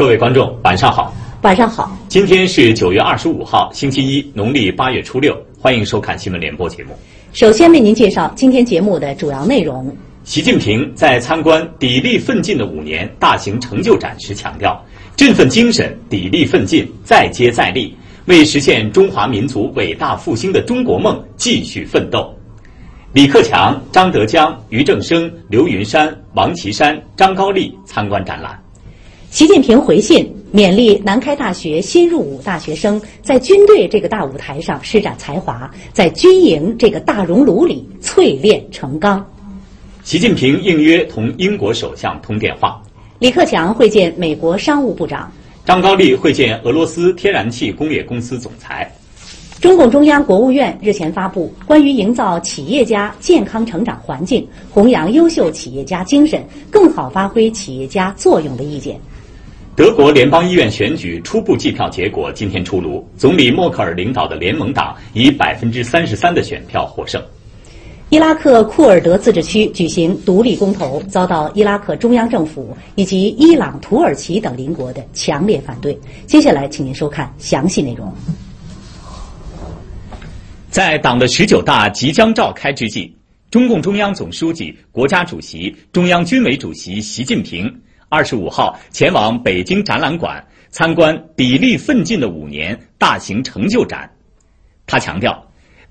各位观众，晚上好。晚上好。今天是九月二十五号，星期一，农历八月初六。欢迎收看新闻联播节目。首先为您介绍今天节目的主要内容。习近平在参观砥砺奋进的五年大型成就展时强调，振奋精神，砥砺奋进，再接再厉，为实现中华民族伟大复兴的中国梦继续奋斗。李克强、张德江、俞正声、刘云山、王岐山、张高丽参观展览。习近平回信勉励南开大学新入伍大学生在军队这个大舞台上施展才华，在军营这个大熔炉里淬炼成钢。习近平应约同英国首相通电话。李克强会见美国商务部长。张高丽会见俄罗斯天然气工业公司总裁。中共中央、国务院日前发布关于营造企业家健康成长环境、弘扬优秀企业家精神、更好发挥企业家作用的意见。德国联邦议院选举初步计票结果今天出炉，总理默克尔领导的联盟党以百分之三十三的选票获胜。伊拉克库尔德自治区举行独立公投，遭到伊拉克中央政府以及伊朗、土耳其等邻国的强烈反对。接下来，请您收看详细内容。在党的十九大即将召开之际，中共中央总书记、国家主席、中央军委主席习近平。二十五号前往北京展览馆参观“砥砺奋进的五年”大型成就展。他强调，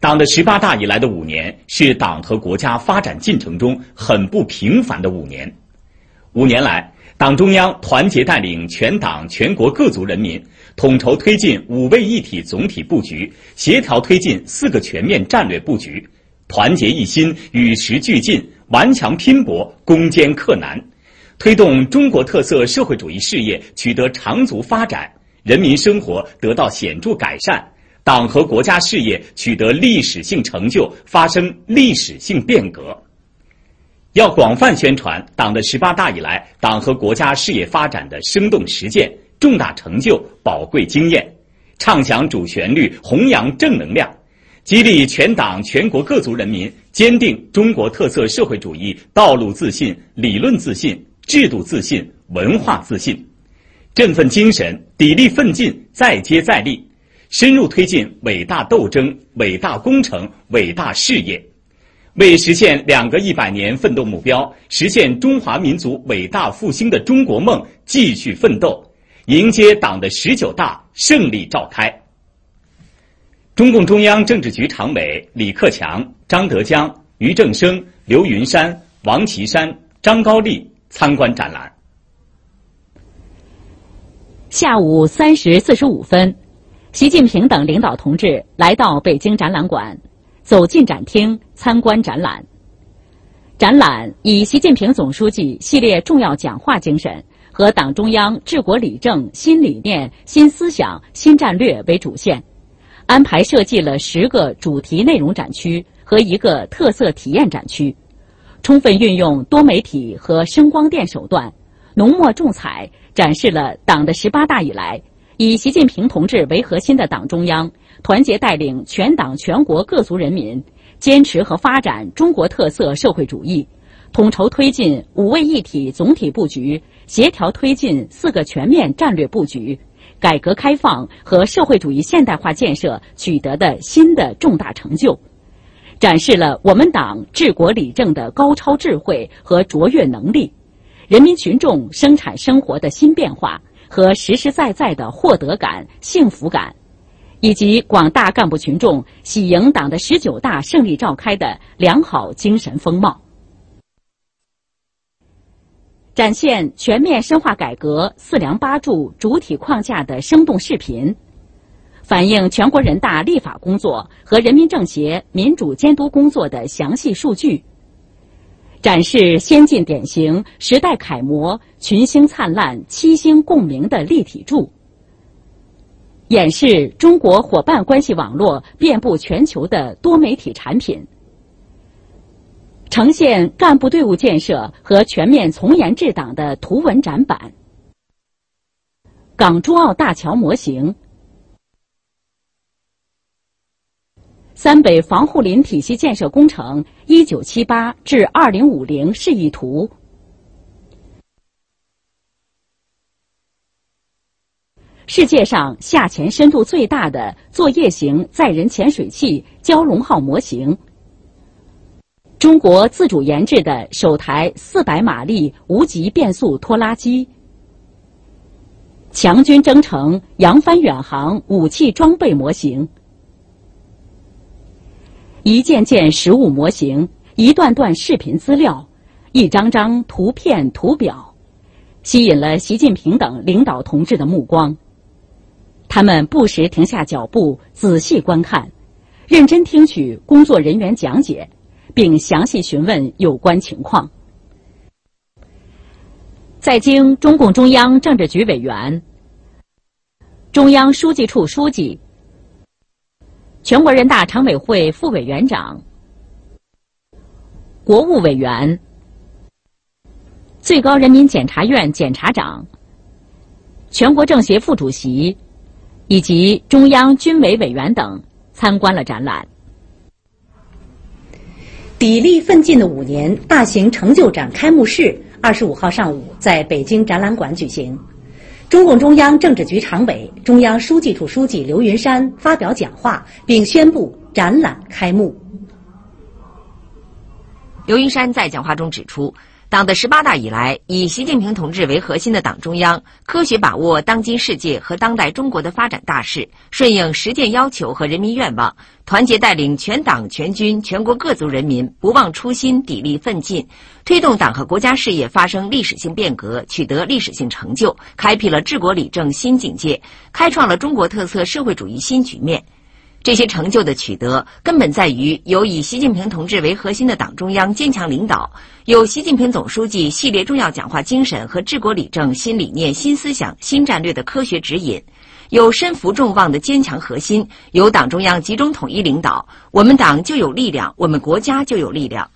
党的十八大以来的五年是党和国家发展进程中很不平凡的五年。五年来，党中央团结带领全党全国各族人民，统筹推进五位一体总体布局，协调推进四个全面战略布局，团结一心，与时俱进，顽强拼搏，攻坚克难。推动中国特色社会主义事业取得长足发展，人民生活得到显著改善，党和国家事业取得历史性成就，发生历史性变革。要广泛宣传党的十八大以来党和国家事业发展的生动实践、重大成就、宝贵经验，唱响主旋律，弘扬正能量，激励全党全国各族人民坚定中国特色社会主义道路自信、理论自信。制度自信，文化自信，振奋精神，砥砺奋进，再接再厉，深入推进伟大斗争、伟大工程、伟大事业，为实现两个一百年奋斗目标，实现中华民族伟大复兴的中国梦继续奋斗，迎接党的十九大胜利召开。中共中央政治局常委李克强、张德江、俞正声、刘云山、王岐山、张高丽。参观展览。下午三时四十五分，习近平等领导同志来到北京展览馆，走进展厅参观展览。展览以习近平总书记系列重要讲话精神和党中央治国理政新理念、新思想、新战略为主线，安排设计了十个主题内容展区和一个特色体验展区。充分运用多媒体和声光电手段，浓墨重彩展示了党的十八大以来，以习近平同志为核心的党中央团结带领全党全国各族人民，坚持和发展中国特色社会主义，统筹推进五位一体总体布局，协调推进四个全面战略布局，改革开放和社会主义现代化建设取得的新的重大成就。展示了我们党治国理政的高超智慧和卓越能力，人民群众生产生活的新变化和实实在在的获得感、幸福感，以及广大干部群众喜迎党的十九大胜利召开的良好精神风貌，展现全面深化改革“四梁八柱”主体框架的生动视频。反映全国人大立法工作和人民政协民主监督工作的详细数据，展示先进典型、时代楷模、群星灿烂、七星共鸣的立体柱，演示中国伙伴关系网络遍布全球的多媒体产品，呈现干部队伍建设和全面从严治党的图文展板，港珠澳大桥模型。三北防护林体系建设工程（一九七八至二零五零）示意图，世界上下潜深度最大的作业型载人潜水器“蛟龙号”模型。中国自主研制的首台四百马力无级变速拖拉机，强军征程扬帆远航武器装备模型，一件件实物模型，一段段视频资料，一张张图片图表，吸引了习近平等领导同志的目光。他们不时停下脚步，仔细观看，认真听取工作人员讲解。并详细询问有关情况。在经中共中央政治局委员、中央书记处书记、全国人大常委会副委员长、国务委员、最高人民检察院检察长、全国政协副主席以及中央军委委员等参观了展览。砥砺奋进的五年大型成就展开幕式二十五号上午在北京展览馆举行，中共中央政治局常委、中央书记处书记刘云山发表讲话，并宣布展览开幕。刘云山在讲话中指出。党的十八大以来，以习近平同志为核心的党中央，科学把握当今世界和当代中国的发展大势，顺应实践要求和人民愿望，团结带领全党全军全国各族人民不忘初心，砥砺奋进，推动党和国家事业发生历史性变革，取得历史性成就，开辟了治国理政新境界，开创了中国特色社会主义新局面。这些成就的取得，根本在于有以习近平同志为核心的党中央坚强领导，有习近平总书记系列重要讲话精神和治国理政新理念、新思想、新战略的科学指引，有身负众望的坚强核心，有党中央集中统一领导，我们党就有力量，我们国家就有力量。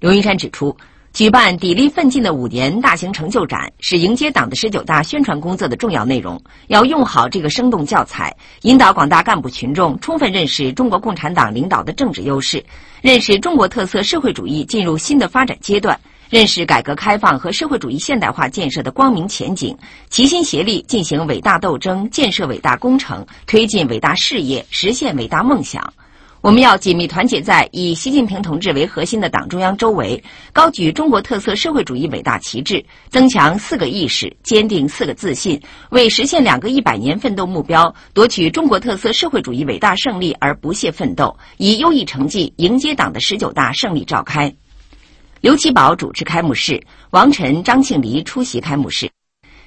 刘云山指出。举办砥砺奋进的五年大型成就展，是迎接党的十九大宣传工作的重要内容。要用好这个生动教材，引导广大干部群众充分认识中国共产党领导的政治优势，认识中国特色社会主义进入新的发展阶段，认识改革开放和社会主义现代化建设的光明前景，齐心协力进行伟大斗争，建设伟大工程，推进伟大事业，实现伟大梦想。我们要紧密团结在以习近平同志为核心的党中央周围，高举中国特色社会主义伟大旗帜，增强四个意识，坚定四个自信，为实现两个一百年奋斗目标、夺取中国特色社会主义伟大胜利而不懈奋斗，以优异成绩迎接党的十九大胜利召开。刘奇葆主持开幕式，王晨、张庆黎出席开幕式。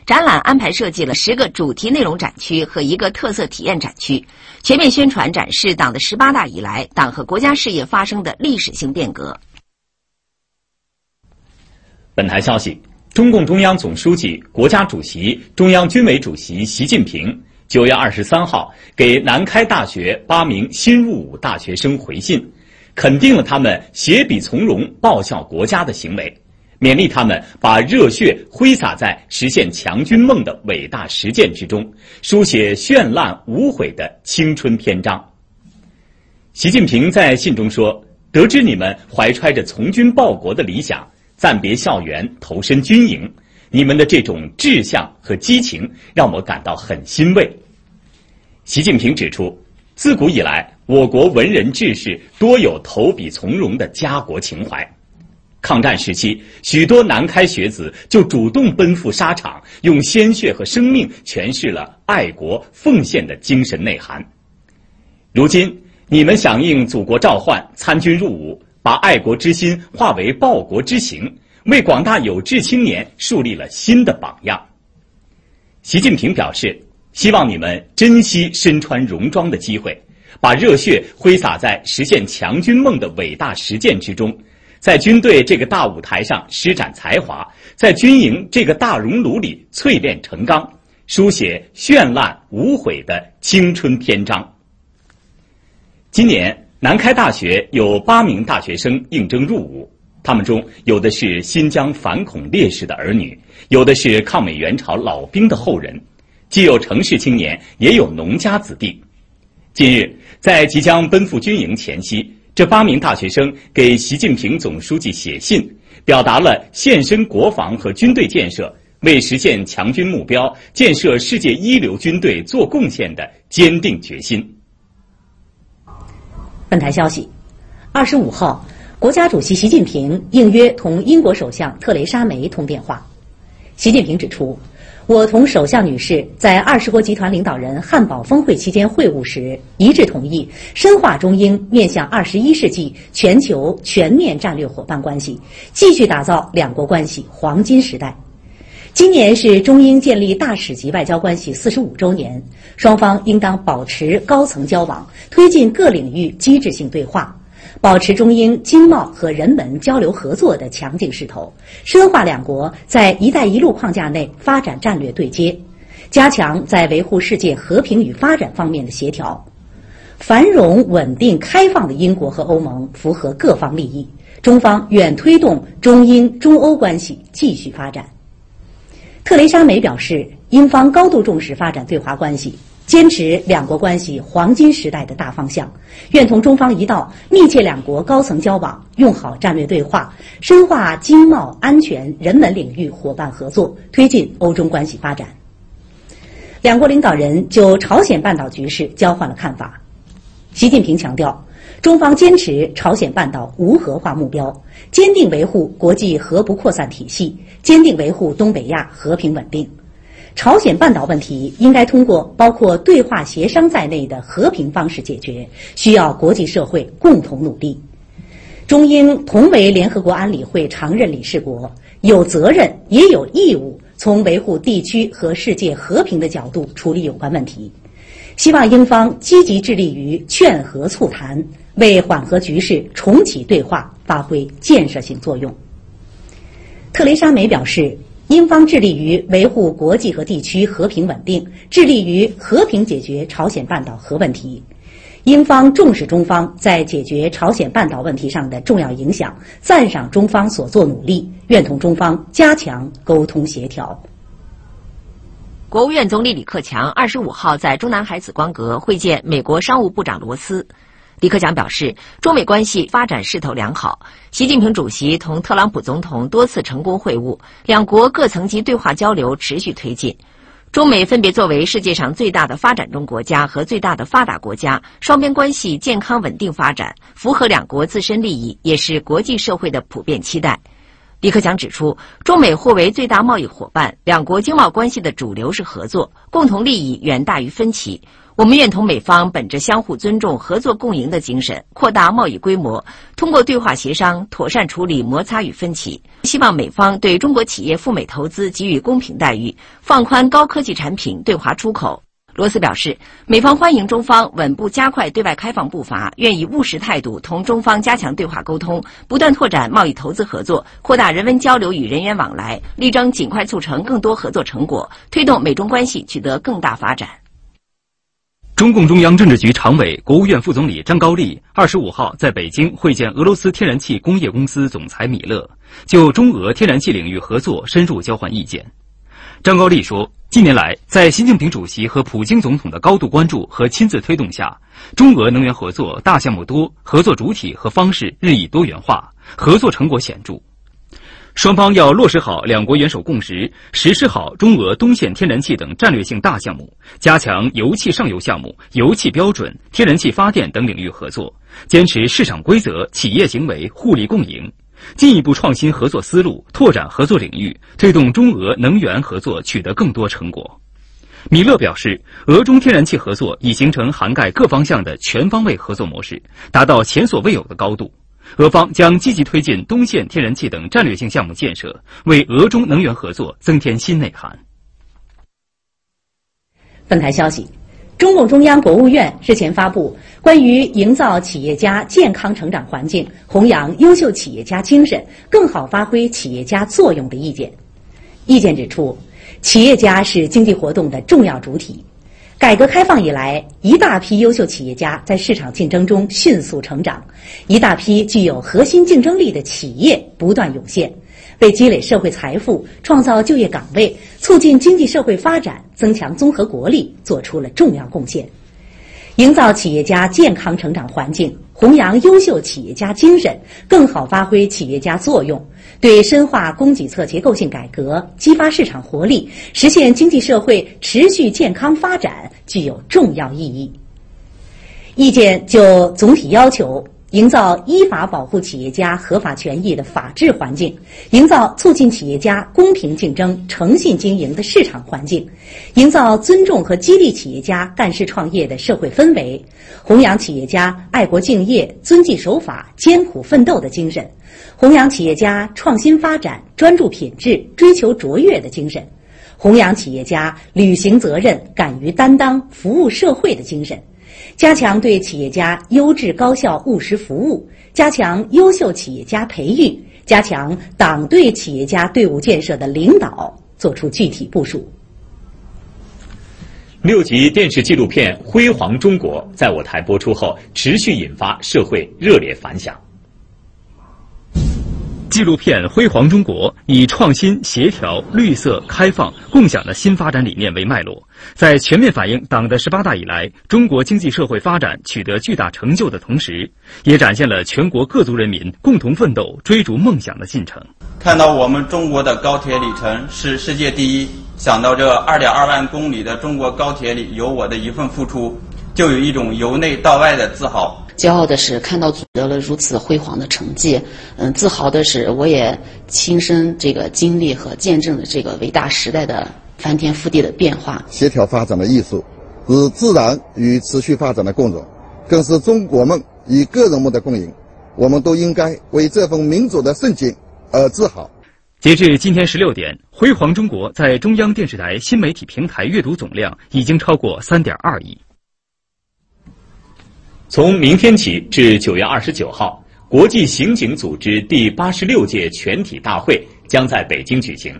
展览安排设计了十个主题内容展区和一个特色体验展区，全面宣传展示党的十八大以来党和国家事业发生的历史性变革。本台消息：中共中央总书记、国家主席、中央军委主席习近平九月二十三号给南开大学八名新入伍大学生回信，肯定了他们携笔从戎、报效国家的行为。勉励他们把热血挥洒在实现强军梦的伟大实践之中，书写绚烂无悔的青春篇章。习近平在信中说：“得知你们怀揣着从军报国的理想，暂别校园，投身军营，你们的这种志向和激情让我感到很欣慰。”习近平指出，自古以来，我国文人志士多有投笔从戎的家国情怀。抗战时期，许多南开学子就主动奔赴沙场，用鲜血和生命诠释了爱国奉献的精神内涵。如今，你们响应祖国召唤，参军入伍，把爱国之心化为报国之行，为广大有志青年树立了新的榜样。习近平表示，希望你们珍惜身穿戎装的机会，把热血挥洒在实现强军梦的伟大实践之中。在军队这个大舞台上施展才华，在军营这个大熔炉里淬炼成钢，书写绚烂无悔的青春篇章。今年南开大学有八名大学生应征入伍，他们中有的是新疆反恐烈士的儿女，有的是抗美援朝老兵的后人，既有城市青年，也有农家子弟。近日，在即将奔赴军营前夕。这八名大学生给习近平总书记写信，表达了献身国防和军队建设、为实现强军目标、建设世界一流军队做贡献的坚定决心。本台消息，二十五号，国家主席习近平应约同英国首相特蕾莎梅通电话。习近平指出，我同首相女士在二十国集团领导人汉堡峰会期间会晤时，一致同意深化中英面向二十一世纪全球全面战略伙伴关系，继续打造两国关系黄金时代。今年是中英建立大使级外交关系四十五周年，双方应当保持高层交往，推进各领域机制性对话，保持中英经贸和人文交流合作的强劲势头，深化两国在“一带一路”框架内发展战略对接，加强在维护世界和平与发展方面的协调。繁荣、稳定、开放的英国和欧盟符合各方利益，中方愿推动中英、中欧关系继续发展。特蕾莎梅表示，英方高度重视发展对华关系，坚持两国关系黄金时代的大方向，愿同中方一道密切两国高层交往，用好战略对话，深化经贸、安全、人文领域伙伴合作，推进欧中关系发展。两国领导人就朝鲜半岛局势交换了看法。习近平强调，中方坚持朝鲜半岛无核化目标，坚定维护国际核不扩散体系。坚定维护东北亚和平稳定，朝鲜半岛问题应该通过包括对话协商在内的和平方式解决，需要国际社会共同努力。中英同为联合国安理会常任理事国，有责任也有义务从维护地区和世界和平的角度处理有关问题。希望英方积极致力于劝和促谈，为缓和局势、重启对话发挥建设性作用。特蕾莎梅表示，英方致力于维护国际和地区和平稳定，致力于和平解决朝鲜半岛核问题。英方重视中方在解决朝鲜半岛问题上的重要影响，赞赏中方所做努力，愿同中方加强沟通协调。国务院总理李克强二十五号在中南海紫光阁会见美国商务部长罗斯。李克强表示，中美关系发展势头良好。习近平主席同特朗普总统多次成功会晤，两国各层级对话交流持续推进。中美分别作为世界上最大的发展中国家和最大的发达国家，双边关系健康稳定发展，符合两国自身利益，也是国际社会的普遍期待。李克强指出，中美互为最大贸易伙伴，两国经贸关系的主流是合作，共同利益远大于分歧。我们愿同美方本着相互尊重、合作共赢的精神，扩大贸易规模，通过对话协商妥善处理摩擦与分歧。希望美方对中国企业赴美投资给予公平待遇，放宽高科技产品对华出口。罗斯表示，美方欢迎中方稳步加快对外开放步伐，愿以务实态度同中方加强对话沟通，不断拓展贸易投资合作，扩大人文交流与人员往来，力争尽快促成更多合作成果，推动美中关系取得更大发展。中共中央政治局常委、国务院副总理张高丽二十五号在北京会见俄罗斯天然气工业公司总裁米勒，就中俄天然气领域合作深入交换意见。张高丽说，近年来，在习近平主席和普京总统的高度关注和亲自推动下，中俄能源合作大项目多，合作主体和方式日益多元化，合作成果显著。双方要落实好两国元首共识，实施好中俄东线天然气等战略性大项目，加强油气上游项目、油气标准、天然气发电等领域合作，坚持市场规则、企业行为互利共赢，进一步创新合作思路，拓展合作领域，推动中俄能源合作取得更多成果。米勒表示，俄中天然气合作已形成涵盖各方向的全方位合作模式，达到前所未有的高度。俄方将积极推进东线天然气等战略性项目建设，为俄中能源合作增添新内涵。本台消息，中共中央、国务院日前发布关于营造企业家健康成长环境、弘扬优秀企业家精神、更好发挥企业家作用的意见。意见指出，企业家是经济活动的重要主体。改革开放以来，一大批优秀企业家在市场竞争中迅速成长，一大批具有核心竞争力的企业不断涌现，为积累社会财富、创造就业岗位、促进经济社会发展、增强综合国力做出了重要贡献。营造企业家健康成长环境，弘扬优秀企业家精神，更好发挥企业家作用，对深化供给侧结构性改革、激发市场活力、实现经济社会持续健康发展具有重要意义。意见就总体要求。营造依法保护企业家合法权益的法治环境，营造促进企业家公平竞争、诚信经营的市场环境，营造尊重和激励企业家干事创业的社会氛围，弘扬企业家爱国敬业、遵纪守法、艰苦奋斗的精神，弘扬企业家创新发展、专注品质、追求卓越的精神，弘扬企业家履行责任、敢于担当、服务社会的精神。加强对企业家优质高效务实服务，加强优秀企业家培育，加强党对企业家队伍建设的领导，作出具体部署。六集电视纪录片《辉煌中国》在我台播出后，持续引发社会热烈反响。纪录片《辉煌中国》以创新、协调、绿色、开放、共享的新发展理念为脉络，在全面反映党的十八大以来中国经济社会发展取得巨大成就的同时，也展现了全国各族人民共同奋斗、追逐梦想的进程。看到我们中国的高铁里程是世界第一，想到这二点二万公里的中国高铁里有我的一份付出，就有一种由内到外的自豪。骄傲的是看到取得了如此辉煌的成绩，嗯，自豪的是我也亲身这个经历和见证了这个伟大时代的翻天覆地的变化。协调发展的艺术，是自然与持续发展的共融，更是中国梦与个人梦的共赢。我们都应该为这份民主的盛景而自豪。截至今天十六点，《辉煌中国》在中央电视台新媒体平台阅读总量已经超过三点二亿。从明天起至九月二十九号，国际刑警组织第八十六届全体大会将在北京举行。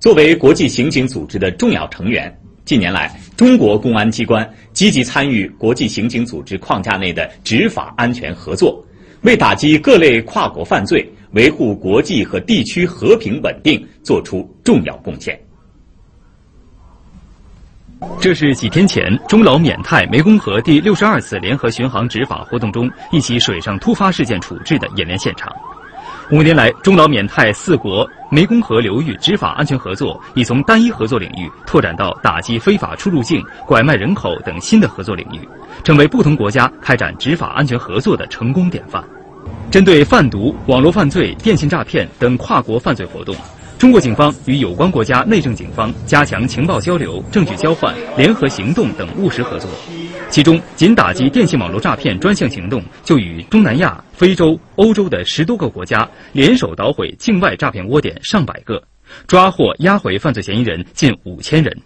作为国际刑警组织的重要成员，近年来，中国公安机关积极参与国际刑警组织框架内的执法安全合作，为打击各类跨国犯罪、维护国际和地区和平稳定作出重要贡献。这是几天前中老缅泰湄公河第六十二次联合巡航执法活动中一起水上突发事件处置的演练现场。五年来，中老缅泰四国湄公河流域执法安全合作已从单一合作领域拓展到打击非法出入境、拐卖人口等新的合作领域，成为不同国家开展执法安全合作的成功典范。针对贩毒、网络犯罪、电信诈骗等跨国犯罪活动。中国警方与有关国家内政警方加强情报交流、证据交换、联合行动等务实合作。其中，仅打击电信网络诈骗专项行动，就与东南亚、非洲、欧洲的十多个国家联手捣毁境外诈骗窝点上百个，抓获押回犯罪嫌疑人近五千人。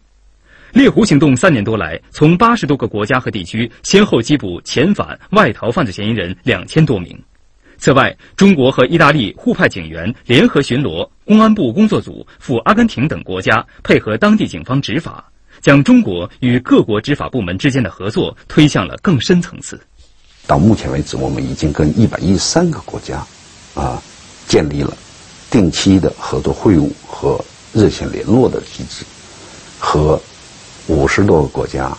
猎狐行动三年多来，从八十多个国家和地区先后缉捕遣返、外逃犯罪嫌疑人两千多名。此外，中国和意大利互派警员联合巡逻，公安部工作组赴阿根廷等国家配合当地警方执法，将中国与各国执法部门之间的合作推向了更深层次。到目前为止，我们已经跟一百一十三个国家，啊，建立了定期的合作会晤和热线联络的机制，和五十多个国家，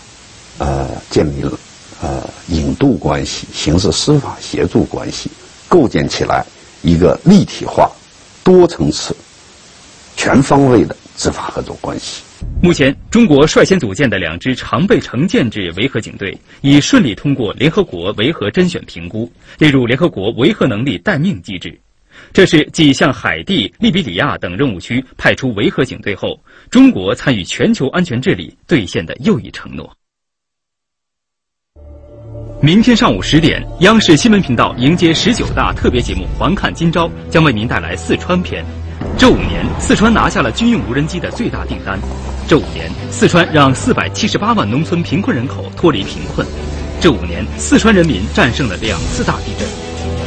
呃，建立了呃引渡关系、刑事司法协助关系。构建起来一个立体化、多层次、全方位的执法合作关系。目前，中国率先组建的两支常备成建制维和警队已顺利通过联合国维和甄选评估，列入联合国维和能力待命机制。这是继向海地、利比里亚等任务区派出维和警队后，中国参与全球安全治理兑现的又一承诺。明天上午十点，央视新闻频道迎接十九大特别节目《环看今朝》，将为您带来四川篇。这五年，四川拿下了军用无人机的最大订单。这五年，四川让四百七十八万农村贫困人口脱离贫困。这五年，四川人民战胜了两次大地震。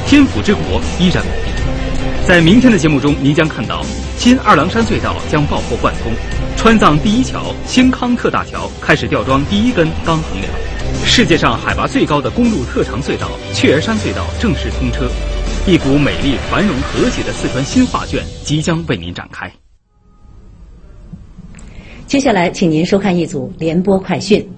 天府之国依然美丽。在明天的节目中，您将看到新二郎山隧道将爆破贯通，川藏第一桥兴康特大桥开始吊装第一根钢横梁。世界上海拔最高的公路特长隧道雀儿山隧道正式通车，一股美丽、繁荣、和谐的四川新画卷即将为您展开。接下来，请您收看一组联播快讯。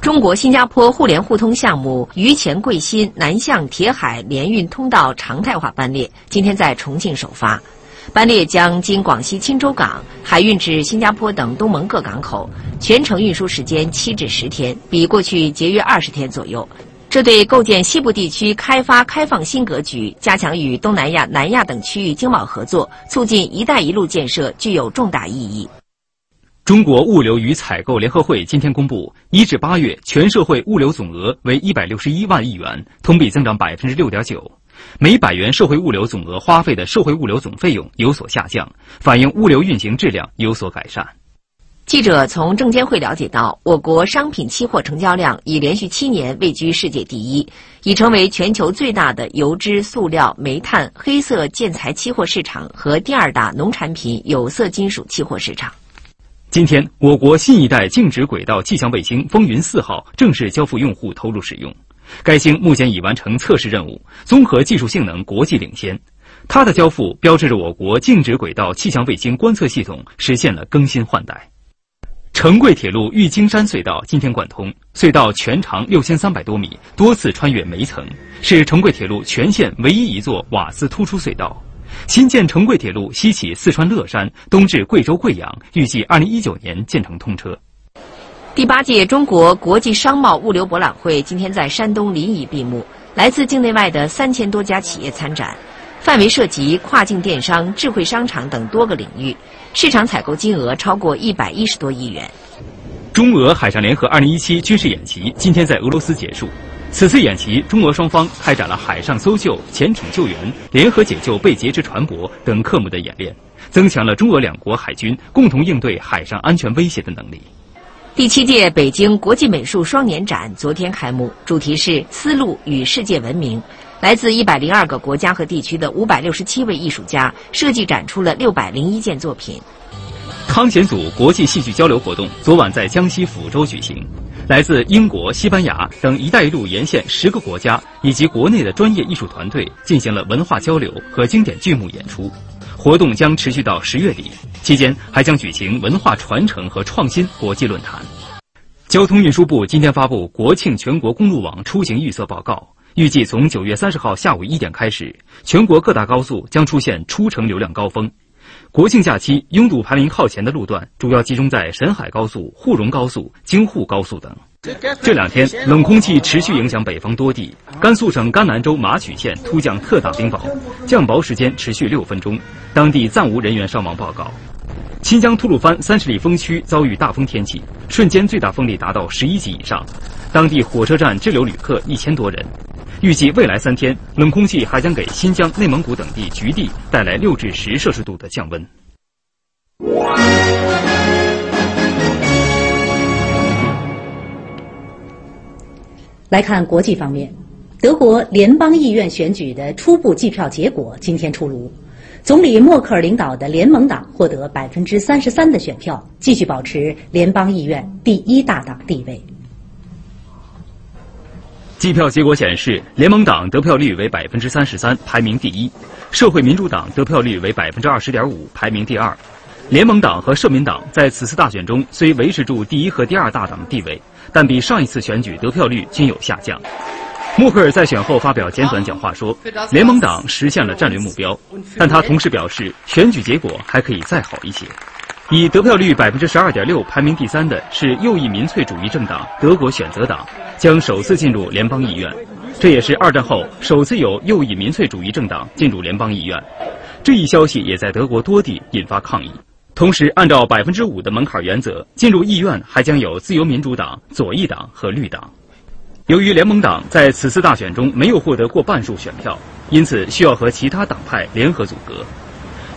中国新加坡互联互通项目榆钱贵新南向铁海联运通道常态化班列今天在重庆首发。班列将经广西钦州港海运至新加坡等东盟各港口，全程运输时间七至十天，比过去节约二十天左右。这对构建西部地区开发开放新格局、加强与东南亚、南亚等区域经贸合作、促进“一带一路”建设具有重大意义。中国物流与采购联合会今天公布，一至八月全社会物流总额为一百六十一万亿元，同比增长百分之六点九。每百元社会物流总额花费的社会物流总费用有所下降，反映物流运行质量有所改善。记者从证监会了解到，我国商品期货成交量已连续七年位居世界第一，已成为全球最大的油脂、塑料、煤炭、黑色建材期货市场和第二大农产品有色金属期货市场。今天，我国新一代静止轨道气象卫星“风云四号”正式交付用户投入使用。该星目前已完成测试任务，综合技术性能国际领先。它的交付标志着我国静止轨道气象卫星观测系统实现了更新换代。成贵铁路玉京山隧道今天贯通，隧道全长六千三百多米，多次穿越煤层，是成贵铁路全线唯一一座瓦斯突出隧道。新建成贵铁路西起四川乐山，东至贵州贵阳，预计二零一九年建成通车。第八届中国国际商贸物流博览会今天在山东临沂闭幕，来自境内外的三千多家企业参展，范围涉及跨境电商、智慧商场等多个领域。市场采购金额超过一百一十多亿元。中俄海上联合二零一七军事演习今天在俄罗斯结束。此次演习，中俄双方开展了海上搜救、潜艇救援、联合解救被劫持船舶等科目的演练，增强了中俄两国海军共同应对海上安全威胁的能力。第七届北京国际美术双年展昨天开幕，主题是“丝路与世界文明”。来自一百零二个国家和地区的五百六十七位艺术家设计展出了六百零一件作品。康显祖国际戏剧交流活动昨晚在江西抚州举行，来自英国、西班牙等“一带一路”沿线十个国家以及国内的专业艺术团队进行了文化交流和经典剧目演出。活动将持续到十月底，期间还将举行文化传承和创新国际论坛。交通运输部今天发布国庆全国公路网出行预测报告。预计从九月三十号下午一点开始，全国各大高速将出现出城流量高峰。国庆假期拥堵排名靠前的路段，主要集中在沈海高速、沪蓉高速、京沪高速等。这两天冷空气持续影响北方多地，甘肃省甘南州马曲县突降特大冰雹，降雹时间持续六分钟，当地暂无人员伤亡报告。新疆吐鲁番三十里风区遭遇大风天气，瞬间最大风力达到十一级以上，当地火车站滞留旅客一千多人。预计未来三天，冷空气还将给新疆、内蒙古等地局地带来六至十摄氏度的降温。来看国际方面，德国联邦议院选举的初步计票结果今天出炉，总理默克尔领导的联盟党获得百分之三十三的选票，继续保持联邦议院第一大党地位。计票结果显示，联盟党得票率为百分之三十三，排名第一；社会民主党得票率为百分之二十点五，排名第二。联盟党和社民党在此次大选中虽维持住第一和第二大党的地位，但比上一次选举得票率均有下降。默克尔在选后发表简短讲话说，联盟党实现了战略目标，但他同时表示，选举结果还可以再好一些。以得票率百分之十二点六排名第三的是右翼民粹主义政党德国选择党，将首次进入联邦议院，这也是二战后首次有右翼民粹主义政党进入联邦议院。这一消息也在德国多地引发抗议。同时，按照百分之五的门槛原则，进入议院还将有自由民主党、左翼党和绿党。由于联盟党在此次大选中没有获得过半数选票，因此需要和其他党派联合组阁。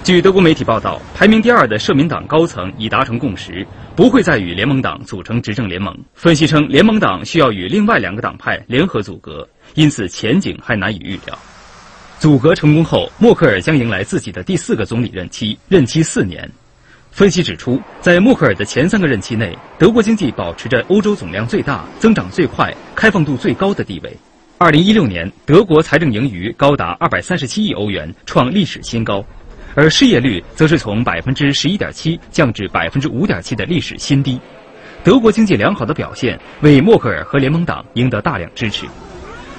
据德国媒体报道，排名第二的社民党高层已达成共识，不会再与联盟党组成执政联盟。分析称，联盟党需要与另外两个党派联合组阁，因此前景还难以预料。组阁成功后，默克尔将迎来自己的第四个总理任期，任期四年。分析指出，在默克尔的前三个任期内，德国经济保持着欧洲总量最大、增长最快、开放度最高的地位。二零一六年，德国财政盈余高达二百三十七亿欧元，创历史新高。而失业率则是从百分之十一点七降至百分之五点七的历史新低，德国经济良好的表现为默克尔和联盟党赢得大量支持，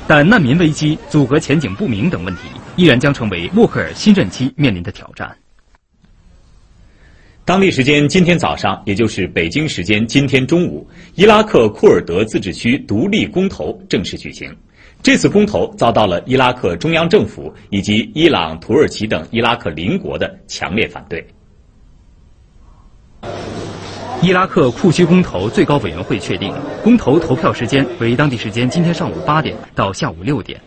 但难民危机、组合前景不明等问题依然将成为默克尔新任期面临的挑战。当地时间今天早上，也就是北京时间今天中午，伊拉克库尔德自治区独立公投正式举行。这次公投遭到了伊拉克中央政府以及伊朗、土耳其等伊拉克邻国的强烈反对。伊拉克库区公投最高委员会确定，公投投票时间为当地时间今天上午八点到下午六点。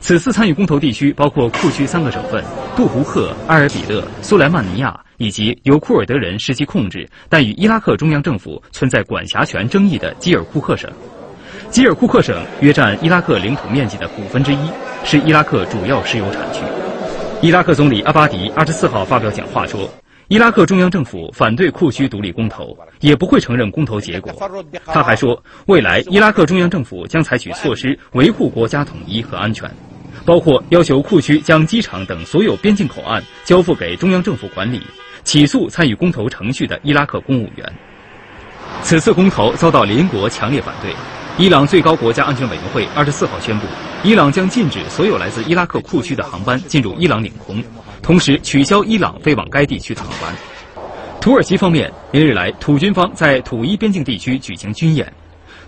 此次参与公投地区包括库区三个省份：杜胡克、埃尔比勒、苏莱曼尼亚，以及由库尔德人实际控制但与伊拉克中央政府存在管辖权争议的基尔库克省。基尔库克省约占伊拉克领土面积的五分之一，是伊拉克主要石油产区。伊拉克总理阿巴迪二十四号发表讲话说。伊拉克中央政府反对库区独立公投，也不会承认公投结果。他还说，未来伊拉克中央政府将采取措施维护国家统一和安全，包括要求库区将机场等所有边境口岸交付给中央政府管理，起诉参与公投程序的伊拉克公务员。此次公投遭到邻国强烈反对。伊朗最高国家安全委员会二十四号宣布，伊朗将禁止所有来自伊拉克库区的航班进入伊朗领空。同时取消伊朗飞往该地区的航班。土耳其方面，连日来土军方在土伊边境地区举行军演。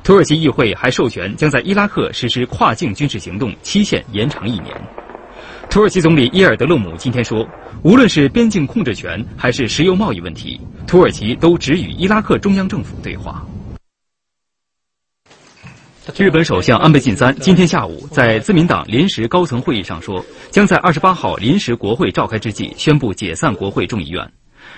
土耳其议会还授权将在伊拉克实施跨境军事行动期限延长一年。土耳其总理伊尔德勒姆今天说，无论是边境控制权还是石油贸易问题，土耳其都只与伊拉克中央政府对话。日本首相安倍晋三今天下午在自民党临时高层会议上说，将在二十八号临时国会召开之际宣布解散国会众议院。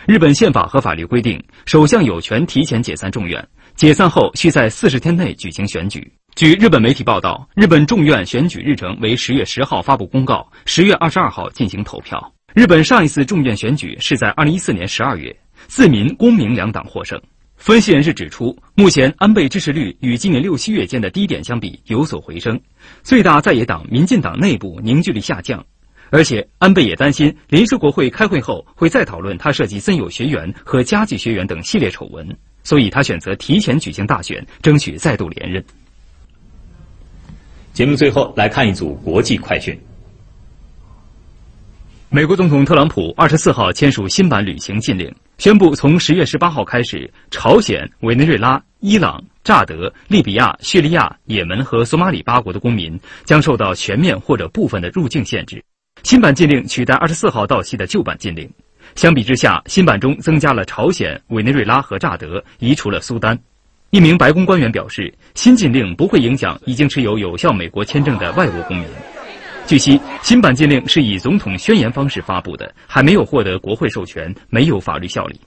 日本宪法和法律规定，首相有权提前解散众院，解散后需在四十天内举行选举。据日本媒体报道，日本众院选举日程为十月十号发布公告，十月二十二号进行投票。日本上一次众院选举是在二零一四年十二月，自民、公明两党获胜。分析人士指出，目前安倍支持率与今年六七月间的低点相比有所回升，最大在野党民进党内部凝聚力下降，而且安倍也担心临时国会开会后会再讨论他涉及森友学园和家具学园等系列丑闻，所以他选择提前举行大选，争取再度连任。节目最后来看一组国际快讯。美国总统特朗普二十四号签署新版旅行禁令，宣布从十月十八号开始，朝鲜、委内瑞拉、伊朗、乍得、利比亚、叙利亚、也门和索马里八国的公民将受到全面或者部分的入境限制。新版禁令取代二十四号到期的旧版禁令。相比之下，新版中增加了朝鲜、委内瑞拉和乍得，移除了苏丹。一名白宫官员表示，新禁令不会影响已经持有有效美国签证的外国公民。据悉，新版禁令是以总统宣言方式发布的，还没有获得国会授权，没有法律效力。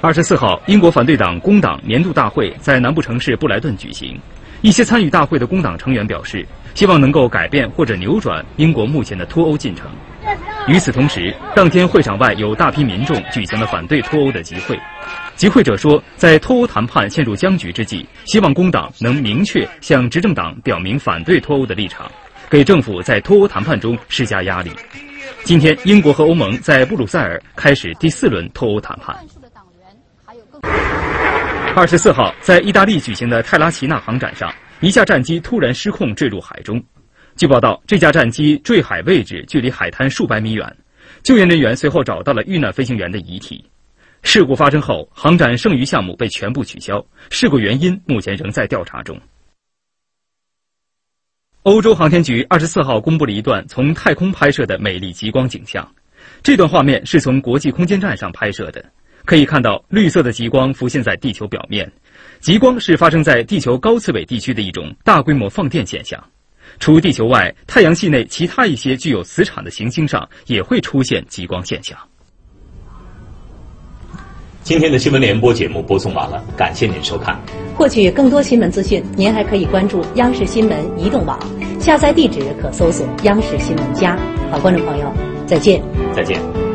二十四号，英国反对党工党年度大会在南部城市布莱顿举行，一些参与大会的工党成员表示，希望能够改变或者扭转英国目前的脱欧进程。与此同时，当天会场外有大批民众举行了反对脱欧的集会。集会者说，在脱欧谈判陷入僵局之际，希望工党能明确向执政党表明反对脱欧的立场，给政府在脱欧谈判中施加压力。今天，英国和欧盟在布鲁塞尔开始第四轮脱欧谈判。二十四号，在意大利举行的泰拉奇纳航展上，一架战机突然失控坠入海中。据报道，这架战机坠海位置距离海滩数百米远，救援人员随后找到了遇难飞行员的遗体。事故发生后，航展剩余项目被全部取消。事故原因目前仍在调查中。欧洲航天局二十四号公布了一段从太空拍摄的美丽极光景象。这段画面是从国际空间站上拍摄的，可以看到绿色的极光浮现在地球表面。极光是发生在地球高次纬地区的一种大规模放电现象。除地球外，太阳系内其他一些具有磁场的行星上也会出现极光现象。今天的新闻联播节目播送完了，感谢您收看。获取更多新闻资讯，您还可以关注央视新闻移动网，下载地址可搜索“央视新闻加”。好，观众朋友，再见。再见。